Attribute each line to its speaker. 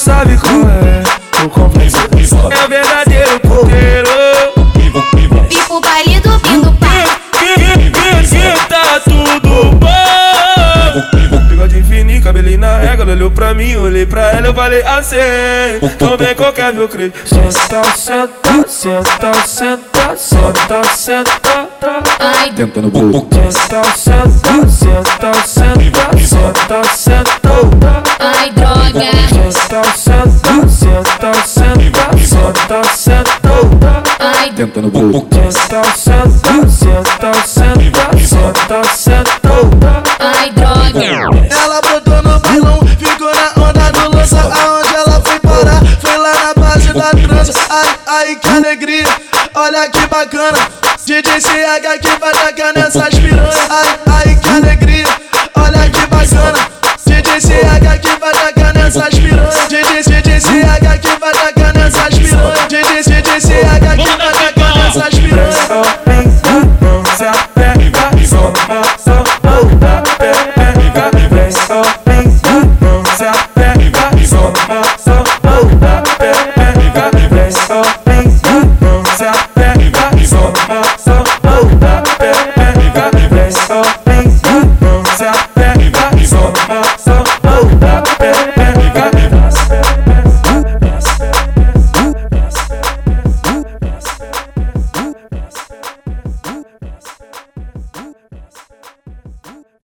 Speaker 1: sabe qual é. O complexo é o verdadeiro puteiro.
Speaker 2: E pro baile do Bindo Pá.
Speaker 1: Tá tudo bom. Bigode fininho, cabelinho na régua. Ela olhou pra mim, olhei pra ela, eu falei assim. Então vem qualquer meu creio. Senta, senta, senta, senta, senta, senta.
Speaker 2: Ai,
Speaker 3: Tenta no.
Speaker 1: Senta, senta, senta, senta, senta, senta.
Speaker 2: Ai,
Speaker 3: Tenta no bolo.
Speaker 1: Senta, senta, senta, senta, senta,
Speaker 2: ai, droga.
Speaker 4: Ela botou no bailão, ficou na onda do lança. Aonde ela foi parar? Foi lá na base da trança. Ai, ai, que alegria, olha que bacana. DJ CH que vai tacar nessa yo.